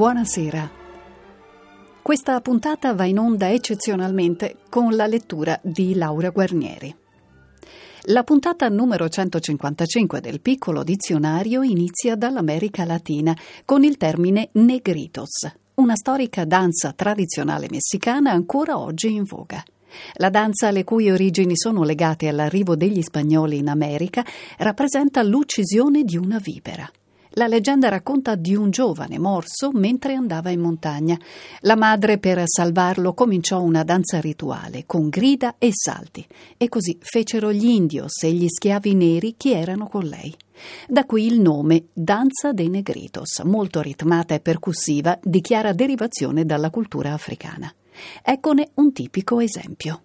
Buonasera. Questa puntata va in onda eccezionalmente con la lettura di Laura Guarnieri. La puntata numero 155 del piccolo dizionario inizia dall'America Latina con il termine negritos, una storica danza tradizionale messicana ancora oggi in voga. La danza, le cui origini sono legate all'arrivo degli spagnoli in America, rappresenta l'uccisione di una vipera. La leggenda racconta di un giovane morso mentre andava in montagna. La madre, per salvarlo, cominciò una danza rituale con grida e salti, e così fecero gli indios e gli schiavi neri che erano con lei. Da qui il nome Danza dei Negritos, molto ritmata e percussiva, di chiara derivazione dalla cultura africana. Eccone un tipico esempio.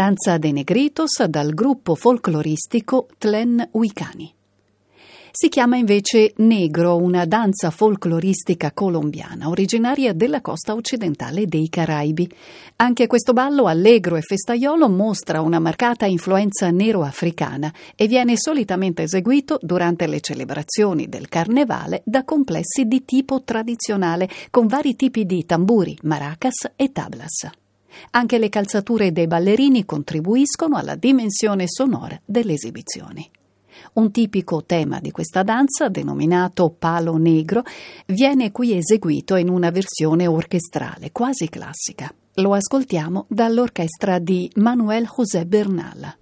Danza de Negritos dal gruppo folcloristico Tlen Uicani. Si chiama invece negro, una danza folcloristica colombiana originaria della costa occidentale dei Caraibi. Anche questo ballo allegro e festaiolo mostra una marcata influenza nero-africana e viene solitamente eseguito durante le celebrazioni del carnevale da complessi di tipo tradizionale con vari tipi di tamburi, maracas e tablas. Anche le calzature dei ballerini contribuiscono alla dimensione sonora delle esibizioni. Un tipico tema di questa danza, denominato palo negro, viene qui eseguito in una versione orchestrale quasi classica. Lo ascoltiamo dall'orchestra di Manuel José Bernal.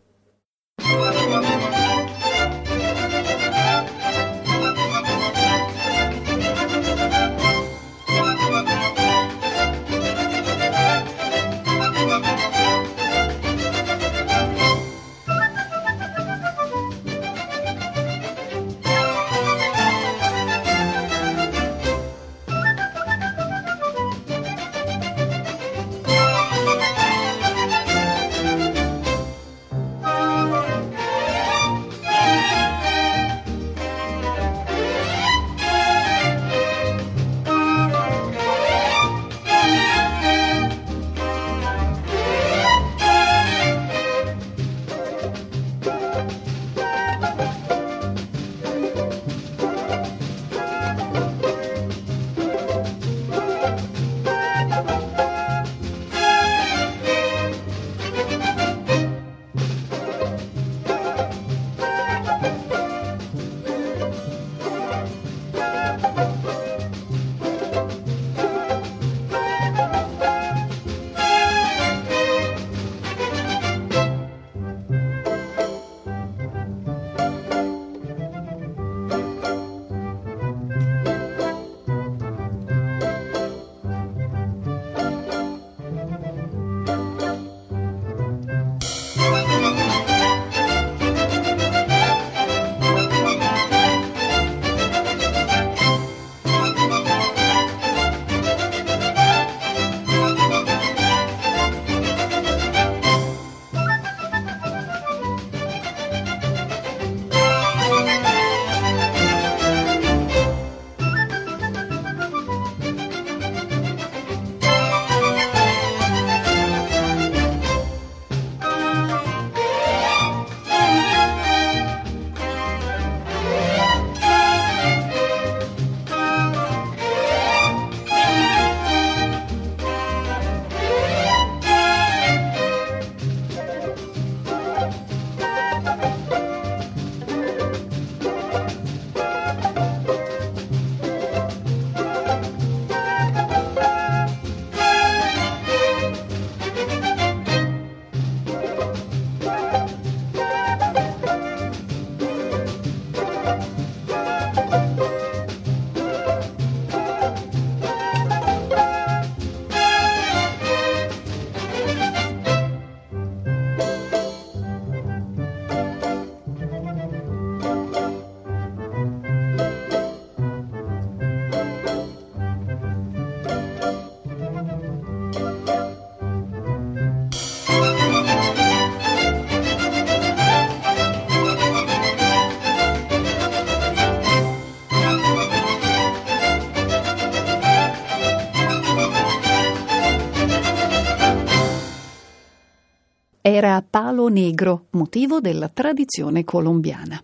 Era palo negro, motivo della tradizione colombiana.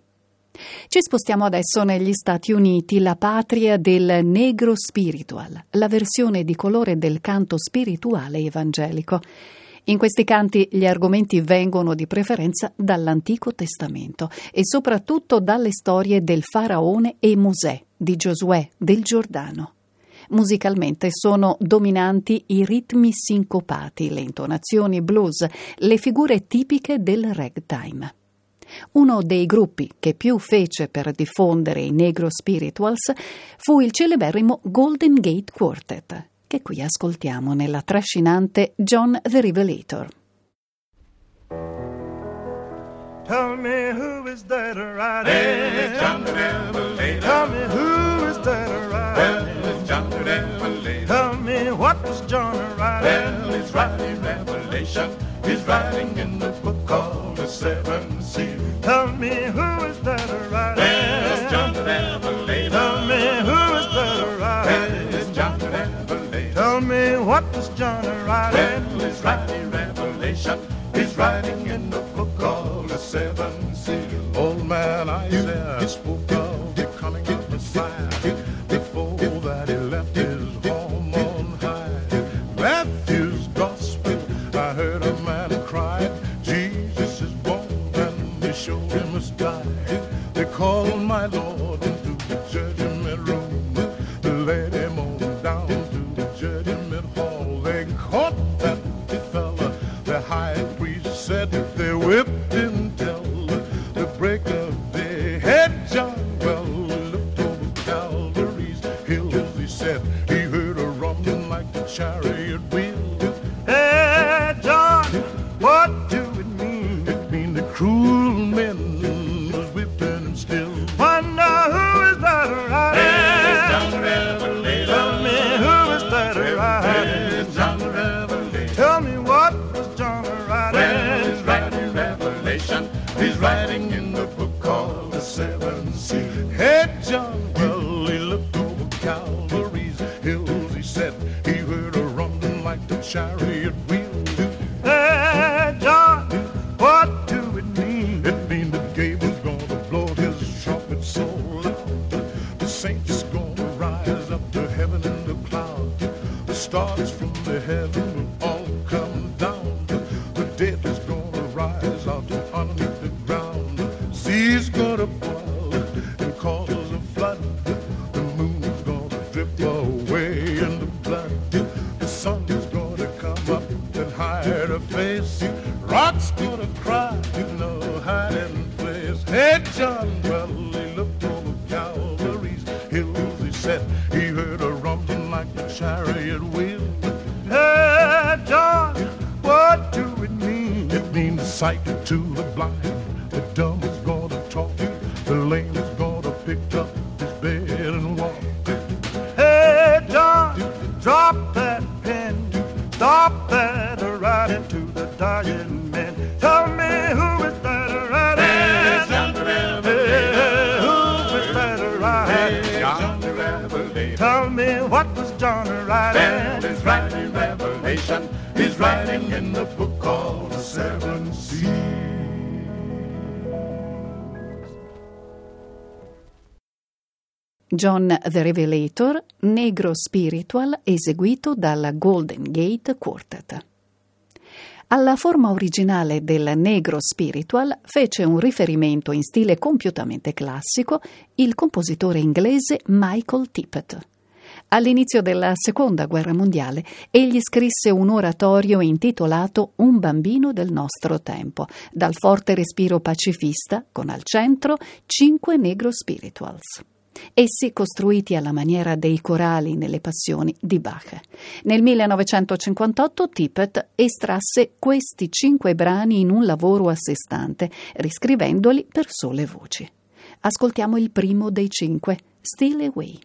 Ci spostiamo adesso negli Stati Uniti, la patria del negro spiritual, la versione di colore del canto spirituale evangelico. In questi canti gli argomenti vengono di preferenza dall'Antico Testamento e soprattutto dalle storie del faraone e Mosè, di Giosuè, del Giordano. Musicalmente sono dominanti i ritmi sincopati, le intonazioni blues, le figure tipiche del ragtime. Uno dei gruppi che più fece per diffondere i negro spirituals fu il celeberrimo Golden Gate Quartet, che qui ascoltiamo nella trascinante John the Revelator. Tell me who is that riding? Well, John the Revelator. Tell me who is that riding? Well, revelation, revelation. Tell me what was John writing? Well, he's writing revelation. He's writing in the book called the Seven Seals. Tell me who is that writing? Well, it's John the Revelator. Tell me who is that writing? Well, it's John the Revelator. Tell me what was John writing? Well, he's writing revelation. He's writing in the book called the Seven Seals. Old man Isaiah, he spoke John the Revelator, negro spiritual eseguito dalla Golden Gate Quartet. Alla forma originale del negro spiritual fece un riferimento in stile compiutamente classico il compositore inglese Michael Tippett. All'inizio della Seconda Guerra Mondiale egli scrisse un oratorio intitolato Un bambino del nostro tempo, dal forte respiro pacifista, con al centro cinque negro spirituals essi costruiti alla maniera dei corali nelle passioni di Bach. Nel 1958 Tippett estrasse questi cinque brani in un lavoro a sé stante, riscrivendoli per sole voci. Ascoltiamo il primo dei cinque, Steal Away.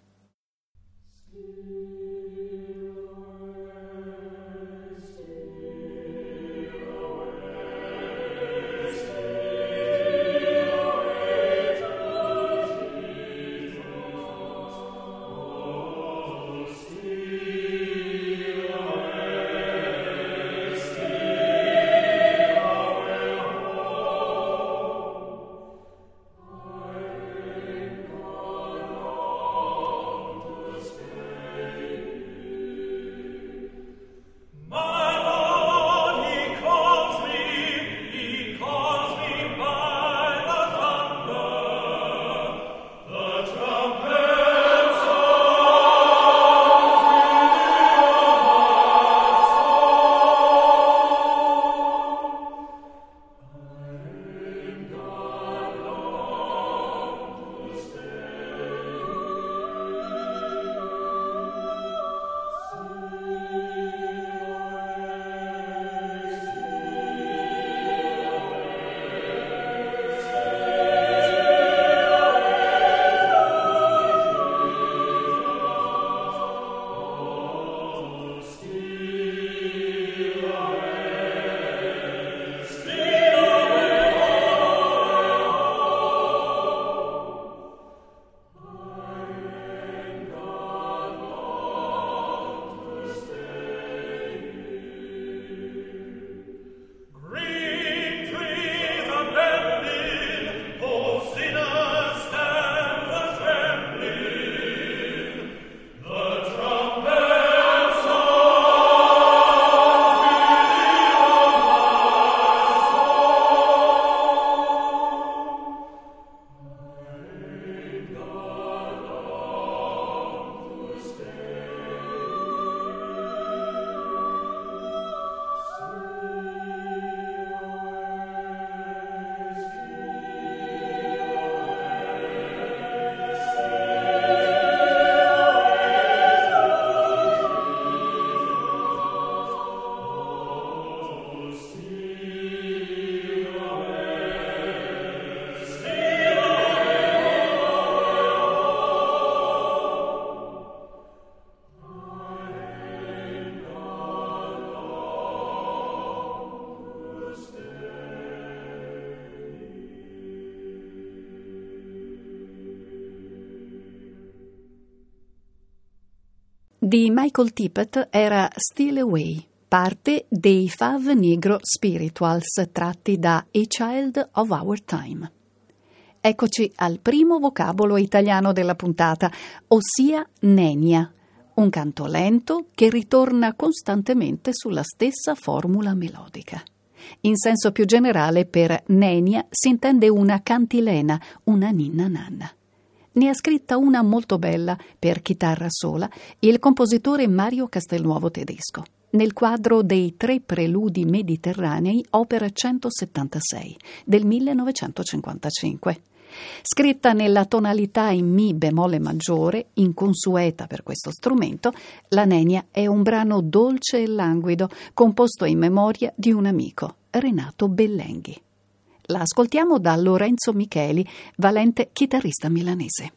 Di Michael Tippett era Still Away, parte dei Fav Negro Spirituals tratti da A Child of Our Time. Eccoci al primo vocabolo italiano della puntata, ossia nenia, un canto lento che ritorna costantemente sulla stessa formula melodica. In senso più generale, per nenia si intende una cantilena, una ninna nanna. Ne ha scritta una molto bella per chitarra sola il compositore Mario Castelnuovo tedesco. Nel quadro dei tre preludi mediterranei, opera 176 del 1955. Scritta nella tonalità in Mi bemolle maggiore, inconsueta per questo strumento, La Nenia è un brano dolce e languido, composto in memoria di un amico, Renato Bellenghi. La ascoltiamo da Lorenzo Micheli, valente chitarrista milanese.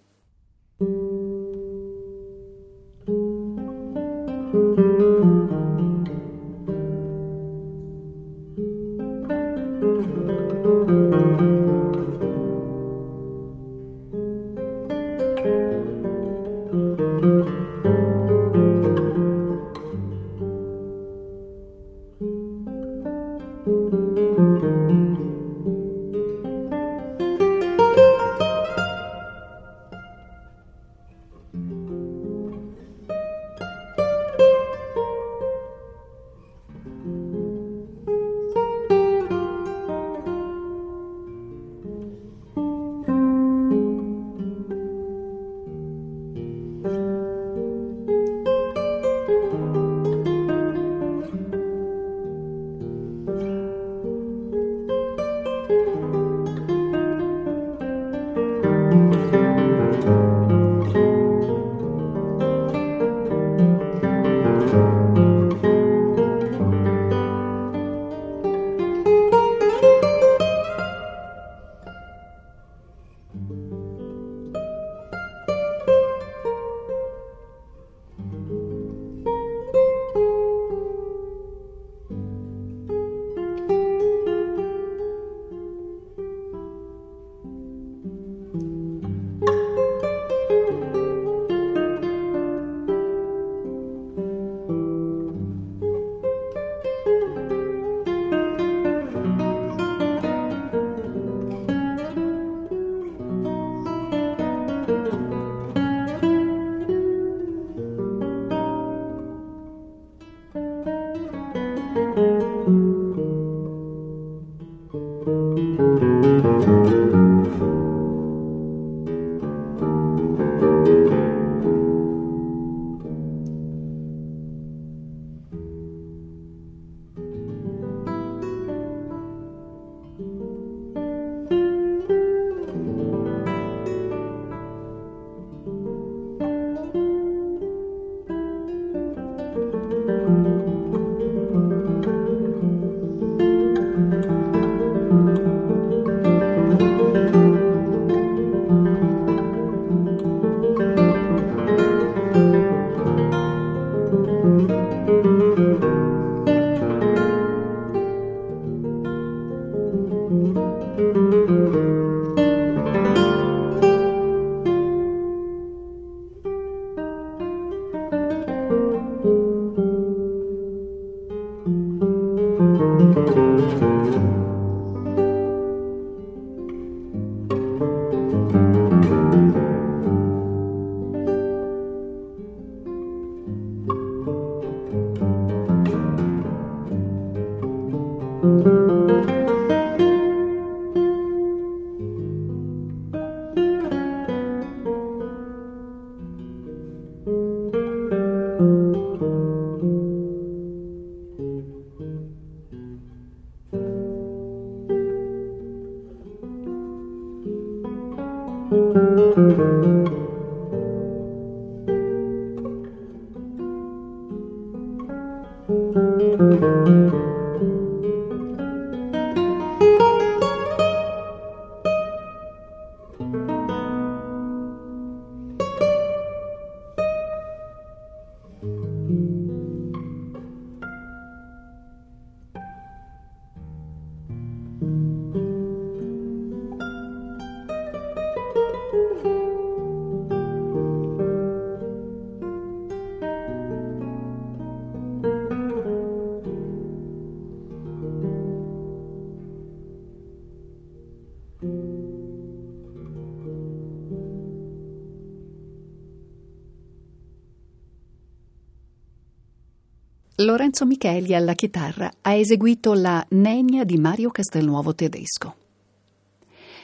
Lorenzo Micheli alla chitarra ha eseguito la Nenia di Mario Castelnuovo tedesco.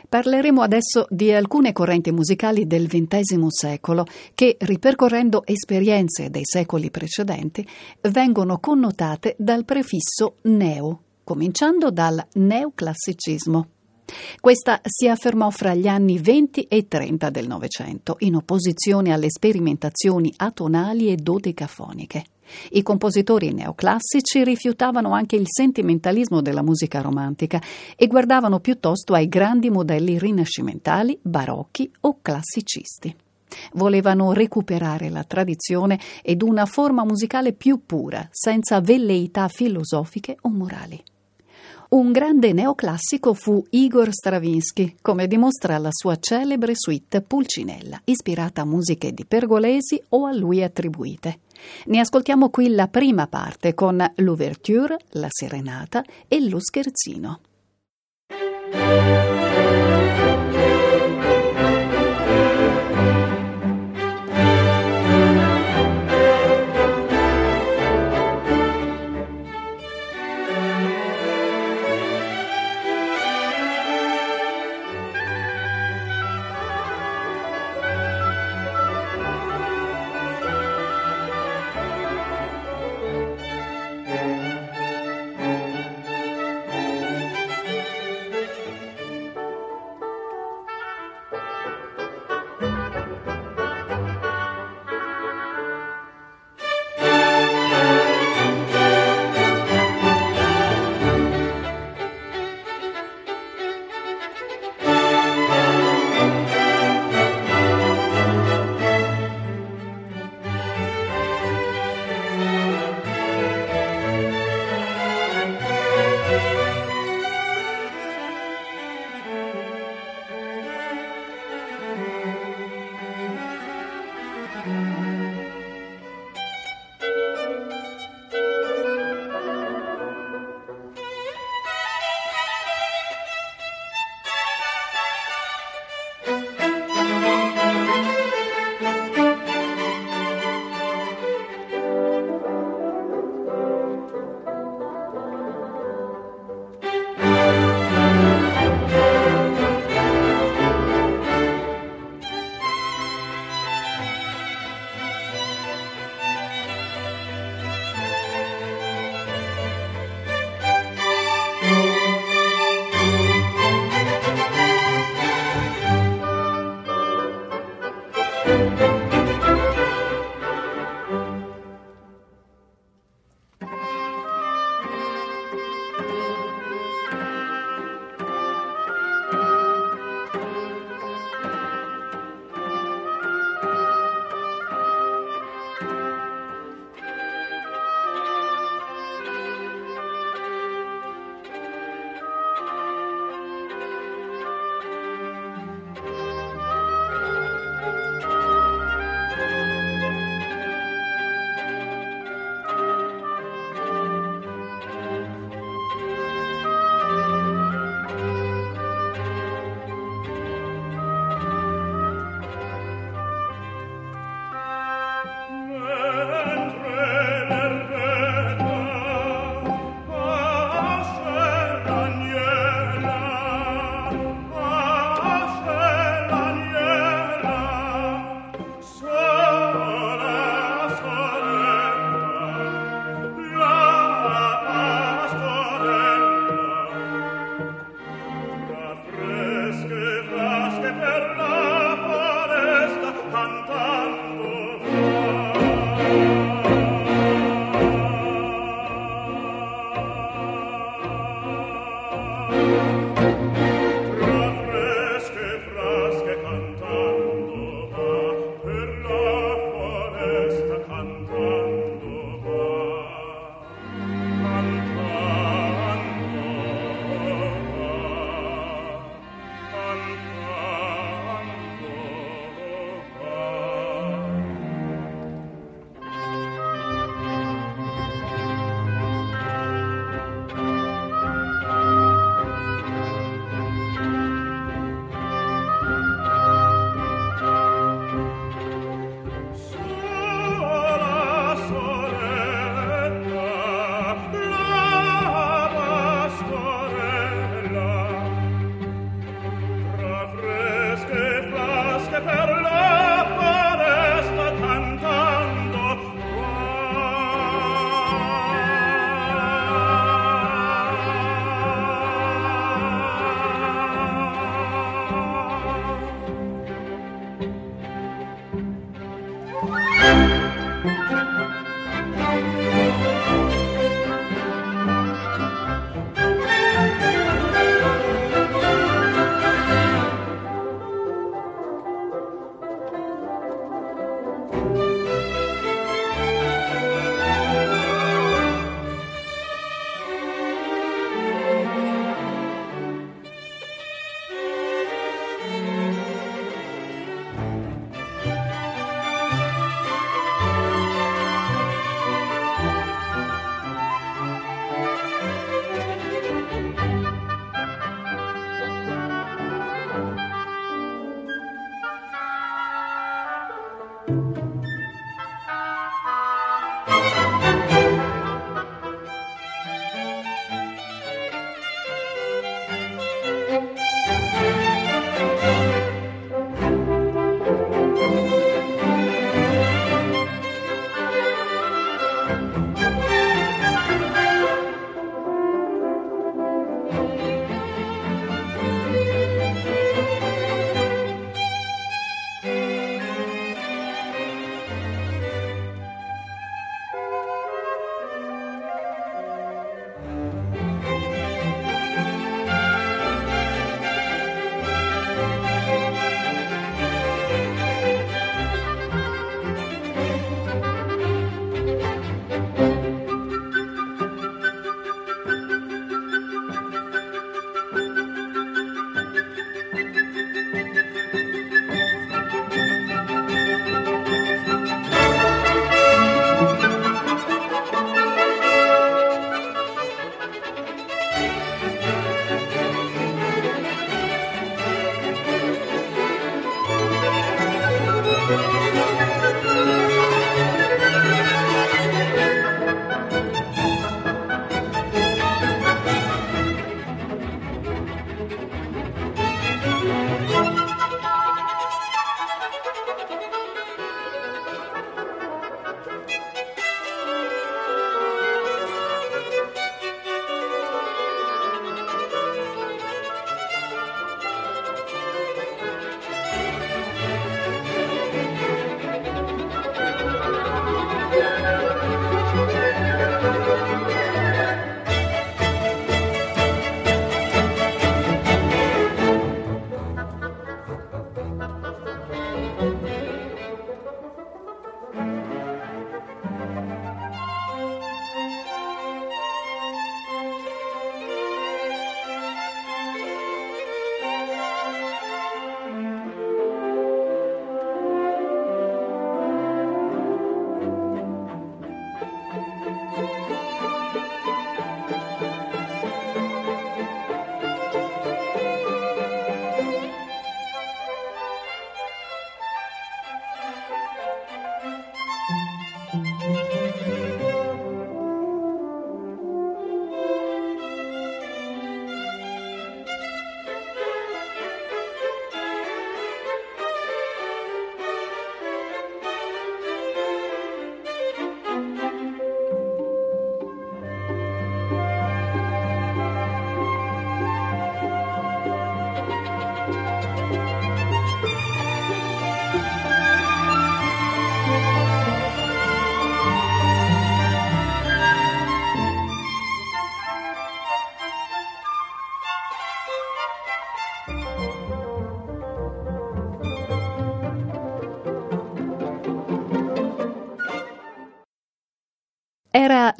Parleremo adesso di alcune correnti musicali del XX secolo che, ripercorrendo esperienze dei secoli precedenti, vengono connotate dal prefisso neo, cominciando dal neoclassicismo. Questa si affermò fra gli anni 20 e 30 del Novecento, in opposizione alle sperimentazioni atonali e dodecafoniche. I compositori neoclassici rifiutavano anche il sentimentalismo della musica romantica e guardavano piuttosto ai grandi modelli rinascimentali, barocchi o classicisti. Volevano recuperare la tradizione ed una forma musicale più pura, senza velleità filosofiche o morali. Un grande neoclassico fu Igor Stravinsky, come dimostra la sua celebre suite Pulcinella, ispirata a musiche di Pergolesi o a lui attribuite. Ne ascoltiamo qui la prima parte con l'ouverture, la serenata e lo scherzino.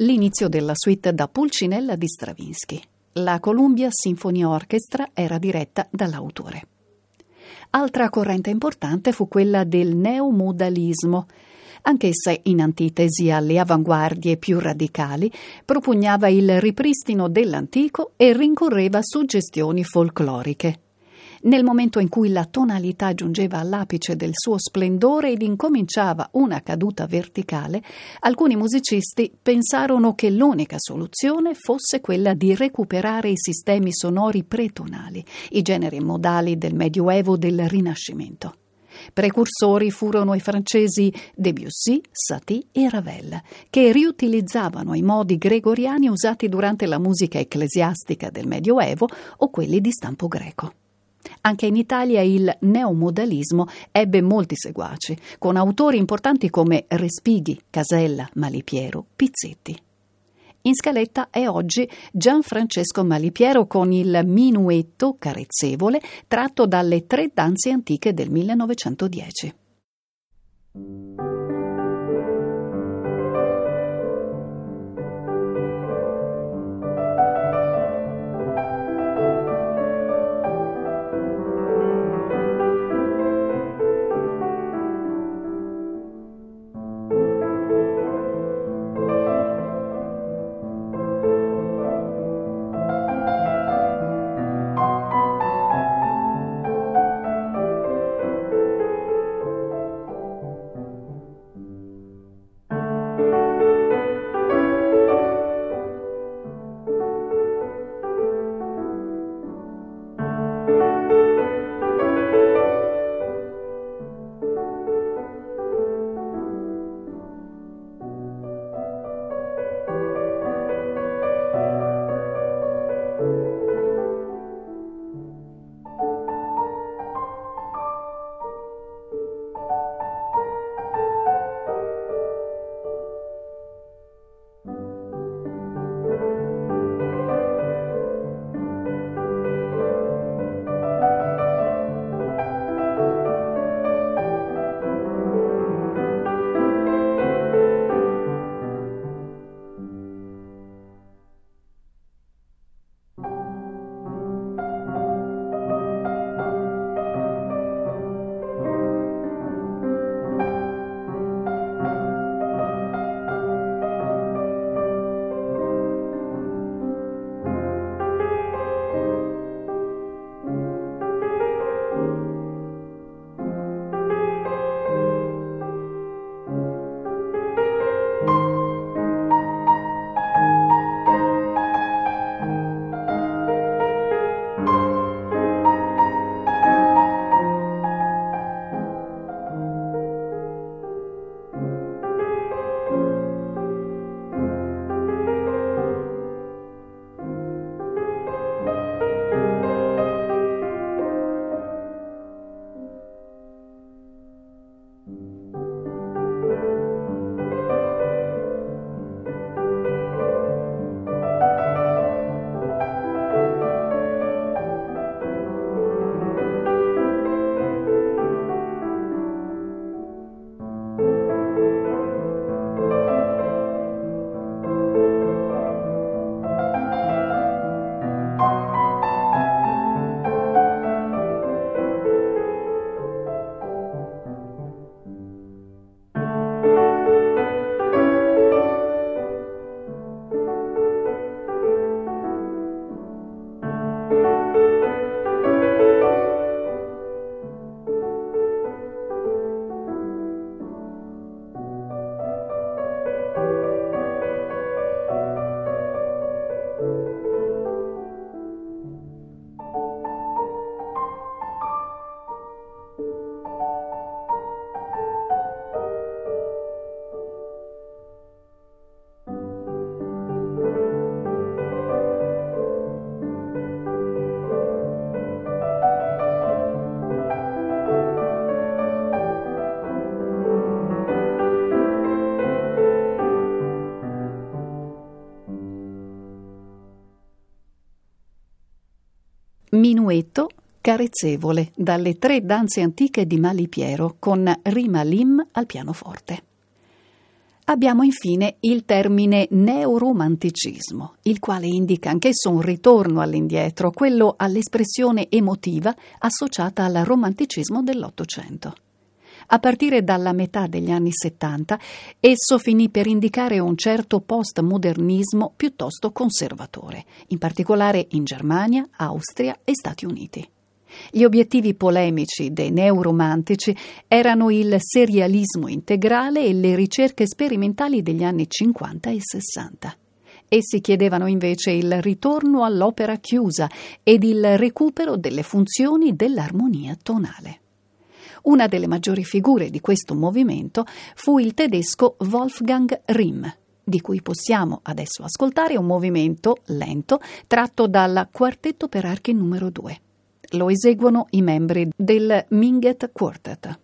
L'inizio della suite da Pulcinella di Stravinsky. La Columbia Symphony Orchestra era diretta dall'autore. Altra corrente importante fu quella del neomodalismo, anch'essa in antitesi alle avanguardie più radicali, propugnava il ripristino dell'antico e rincorreva suggestioni folcloriche. Nel momento in cui la tonalità giungeva all'apice del suo splendore ed incominciava una caduta verticale, alcuni musicisti pensarono che l'unica soluzione fosse quella di recuperare i sistemi sonori pretonali, i generi modali del Medioevo del Rinascimento. Precursori furono i francesi Debussy, Satie e Ravel, che riutilizzavano i modi gregoriani usati durante la musica ecclesiastica del Medioevo o quelli di stampo greco. Anche in Italia il neomodalismo ebbe molti seguaci, con autori importanti come Respighi, Casella, Malipiero, Pizzetti. In scaletta è oggi Gianfrancesco Malipiero con il Minuetto carezzevole tratto dalle tre danze antiche del 1910. Minuetto carezzevole dalle tre danze antiche di Malipiero con Rima Lim al pianoforte. Abbiamo infine il termine neoromanticismo, il quale indica anch'esso un ritorno all'indietro, quello all'espressione emotiva associata al romanticismo dell'Ottocento. A partire dalla metà degli anni 70, esso finì per indicare un certo postmodernismo piuttosto conservatore, in particolare in Germania, Austria e Stati Uniti. Gli obiettivi polemici dei neoromantici erano il serialismo integrale e le ricerche sperimentali degli anni 50 e 60. Essi chiedevano invece il ritorno all'opera chiusa ed il recupero delle funzioni dell'armonia tonale. Una delle maggiori figure di questo movimento fu il tedesco Wolfgang Rimm, di cui possiamo adesso ascoltare un movimento lento tratto dal Quartetto per archi numero 2. Lo eseguono i membri del Minget Quartet.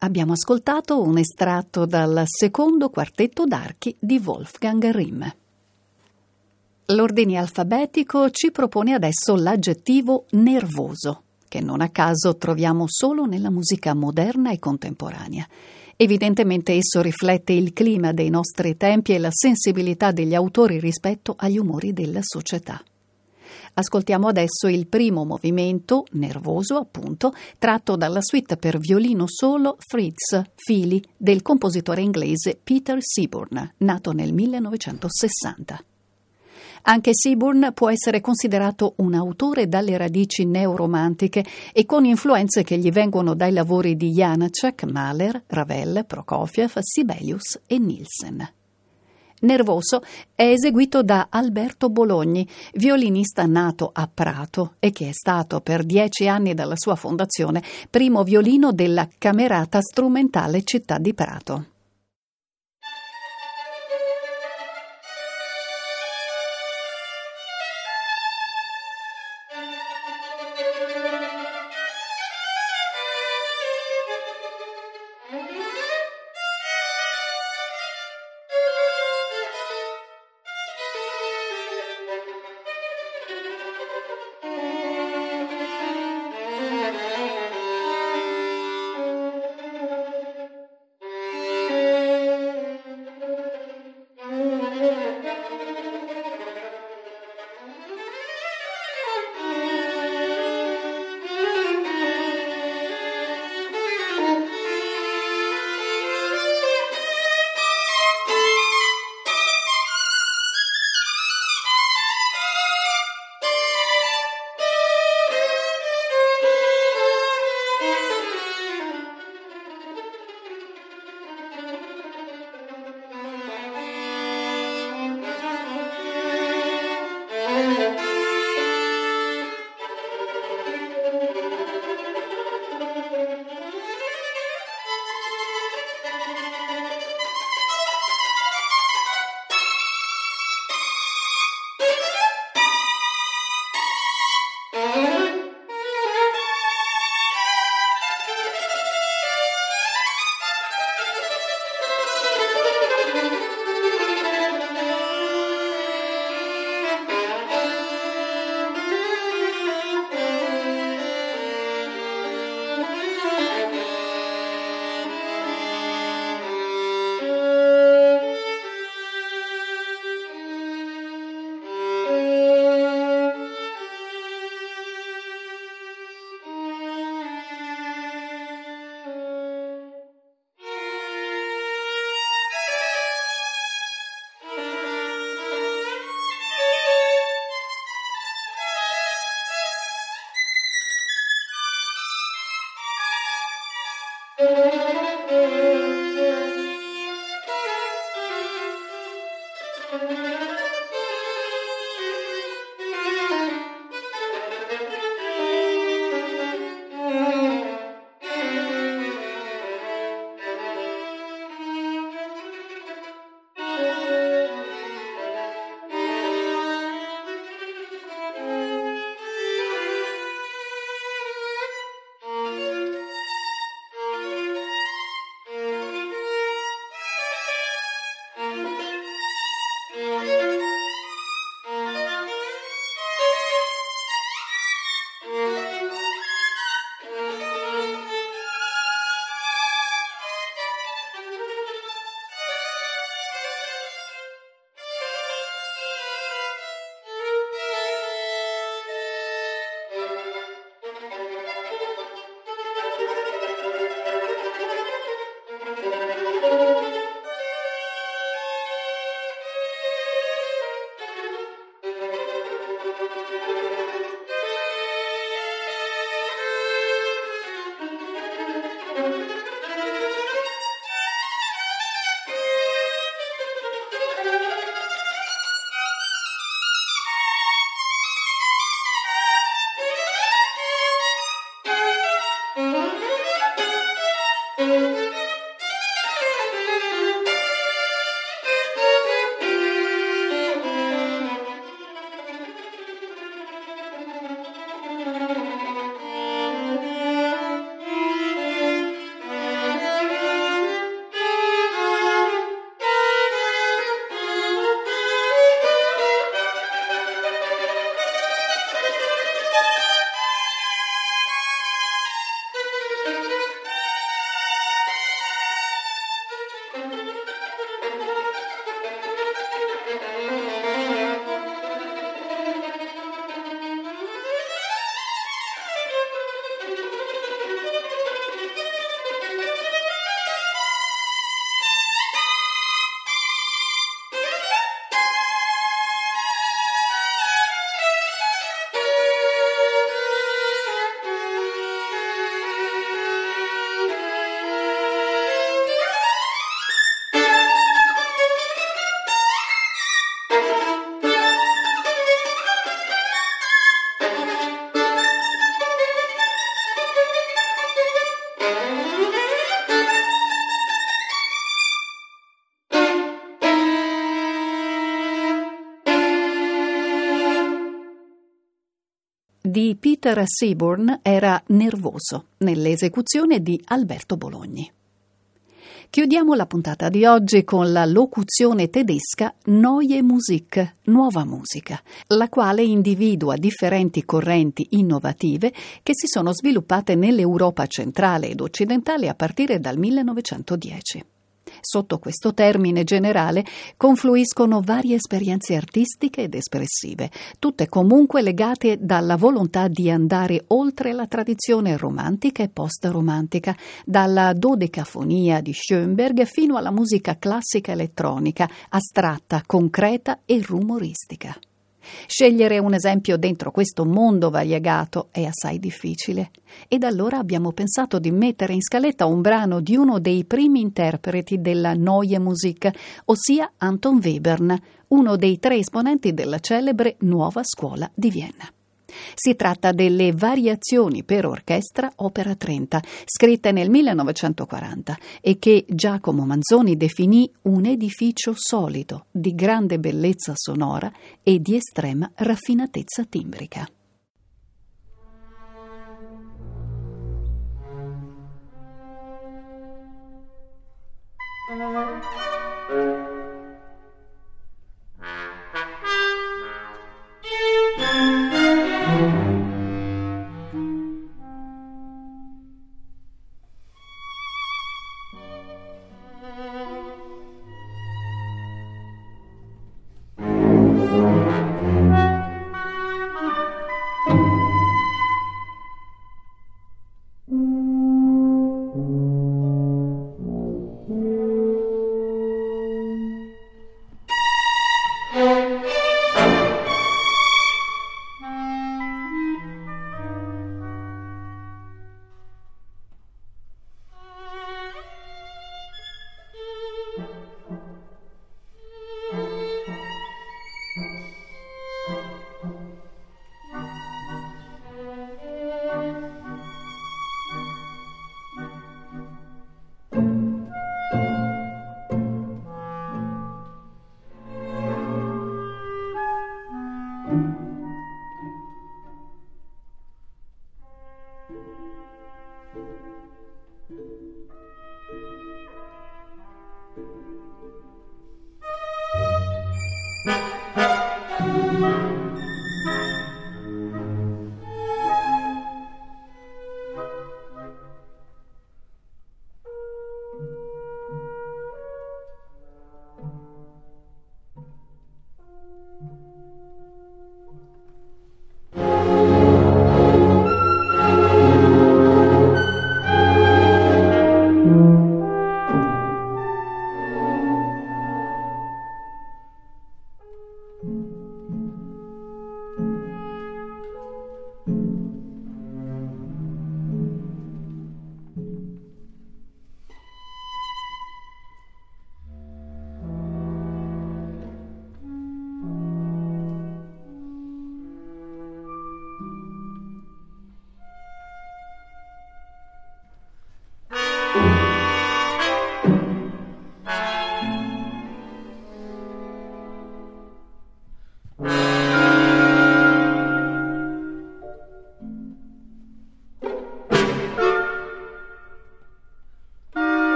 Abbiamo ascoltato un estratto dal secondo quartetto d'archi di Wolfgang Rimm. L'ordine alfabetico ci propone adesso l'aggettivo nervoso, che non a caso troviamo solo nella musica moderna e contemporanea. Evidentemente esso riflette il clima dei nostri tempi e la sensibilità degli autori rispetto agli umori della società. Ascoltiamo adesso il primo movimento, nervoso appunto, tratto dalla suite per violino solo Fritz Fili del compositore inglese Peter Seaborn, nato nel 1960. Anche Seaborn può essere considerato un autore dalle radici neoromantiche e con influenze che gli vengono dai lavori di Janacek, Mahler, Ravel, Prokofiev, Sibelius e Nielsen. Nervoso è eseguito da Alberto Bologni, violinista nato a Prato e che è stato per dieci anni dalla sua fondazione primo violino della Camerata Strumentale Città di Prato. Peter Seaborn era nervoso nell'esecuzione di Alberto Bologni. Chiudiamo la puntata di oggi con la locuzione tedesca Neue Musik, nuova musica, la quale individua differenti correnti innovative che si sono sviluppate nell'Europa centrale ed occidentale a partire dal 1910. Sotto questo termine generale confluiscono varie esperienze artistiche ed espressive, tutte comunque legate dalla volontà di andare oltre la tradizione romantica e post-romantica, dalla dodecafonia di Schoenberg fino alla musica classica elettronica, astratta, concreta e rumoristica. Scegliere un esempio dentro questo mondo variegato è assai difficile. Ed allora abbiamo pensato di mettere in scaletta un brano di uno dei primi interpreti della Neue Musik, ossia Anton Webern, uno dei tre esponenti della celebre Nuova Scuola di Vienna. Si tratta delle Variazioni per orchestra opera 30, scritte nel 1940 e che Giacomo Manzoni definì un edificio solido di grande bellezza sonora e di estrema raffinatezza timbrica.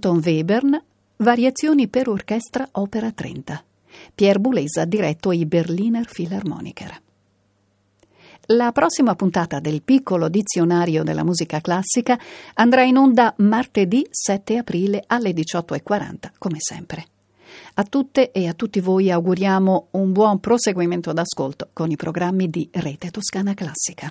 Anton Webern, Variazioni per orchestra opera 30. Pier Bulesa diretto i Berliner Philharmoniker. La prossima puntata del piccolo dizionario della musica classica andrà in onda martedì 7 aprile alle 18.40, come sempre. A tutte e a tutti voi auguriamo un buon proseguimento d'ascolto con i programmi di Rete Toscana Classica.